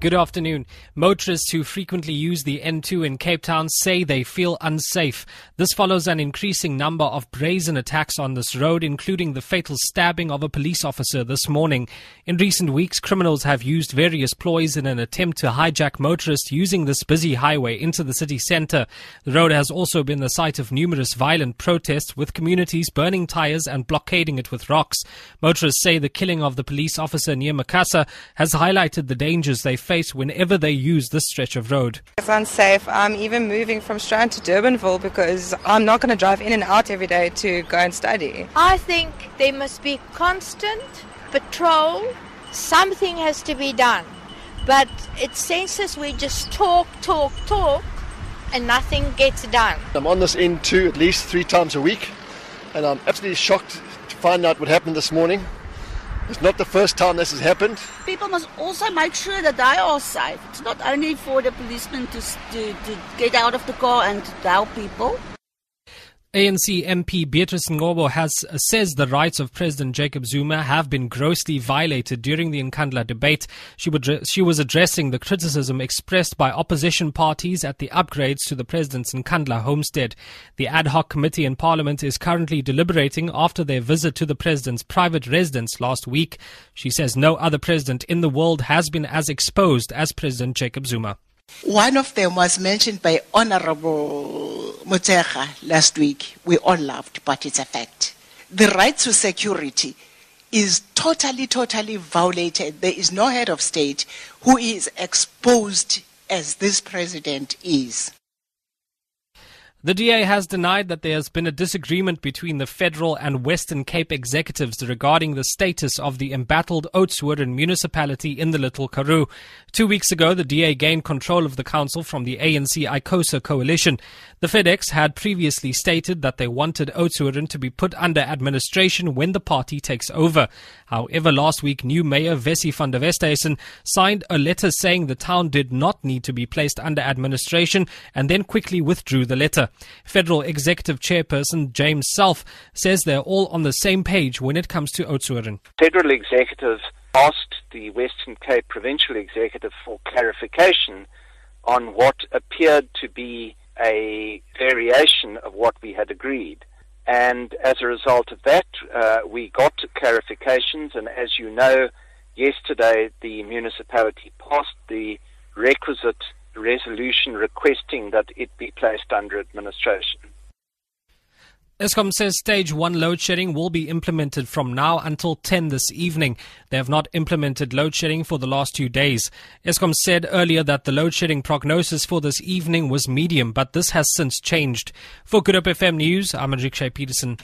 Good afternoon. Motorists who frequently use the N2 in Cape Town say they feel unsafe. This follows an increasing number of brazen attacks on this road, including the fatal stabbing of a police officer this morning. In recent weeks, criminals have used various ploys in an attempt to hijack motorists using this busy highway into the city centre. The road has also been the site of numerous violent protests, with communities burning tyres and blockading it with rocks. Motorists say the killing of the police officer near Macassar has highlighted the dangers they face face whenever they use this stretch of road. It's unsafe. I'm even moving from Strand to Durbanville because I'm not going to drive in and out every day to go and study. I think there must be constant patrol. Something has to be done. But it senses we just talk, talk, talk, and nothing gets done. I'm on this N2 at least three times a week, and I'm absolutely shocked to find out what happened this morning. It's not the first time this has happened. People must also make sure that they are safe. It's not only for the policemen to, to, to get out of the car and to help people. ANC MP Beatrice Ngcobo has uh, says the rights of President Jacob Zuma have been grossly violated during the Nkandla debate. She, would, she was addressing the criticism expressed by opposition parties at the upgrades to the president's Nkandla homestead. The ad hoc committee in Parliament is currently deliberating after their visit to the president's private residence last week. She says no other president in the world has been as exposed as President Jacob Zuma. One of them was mentioned by Honorable Motshekga last week, we all laughed, but it's a fact. The right to security is totally, totally violated. There is no head of state who is exposed as this president is. The DA has denied that there has been a disagreement between the federal and Western Cape executives regarding the status of the embattled Oudtshoorn municipality in the Little Karoo. Two weeks ago, the DA gained control of the council from the ANC ICOSA coalition. The FedEx had previously stated that they wanted Oudtshoorn to be put under administration when the party takes over. However, last week, new mayor Wessy van der Westhuizen signed a letter saying the town did not need to be placed under administration and then quickly withdrew the letter. Federal Executive Chairperson James Selfe says they're all on the same page when it comes to Oudtshoorn. Federal Executive asked the Western Cape Provincial Executive for clarification on what appeared to be a variation of what we had agreed. And as a result of that, uh, we got clarifications. And as you know, yesterday the municipality passed the requisite resolution requesting that it be placed under administration. Eskom says stage one load shedding will be implemented from now until 10 this evening. They have not implemented load shedding for the last two days. Eskom said earlier that the load shedding prognosis for this evening was medium, but this has since changed. For Good Hope FM News, I'm Enrique Peterson.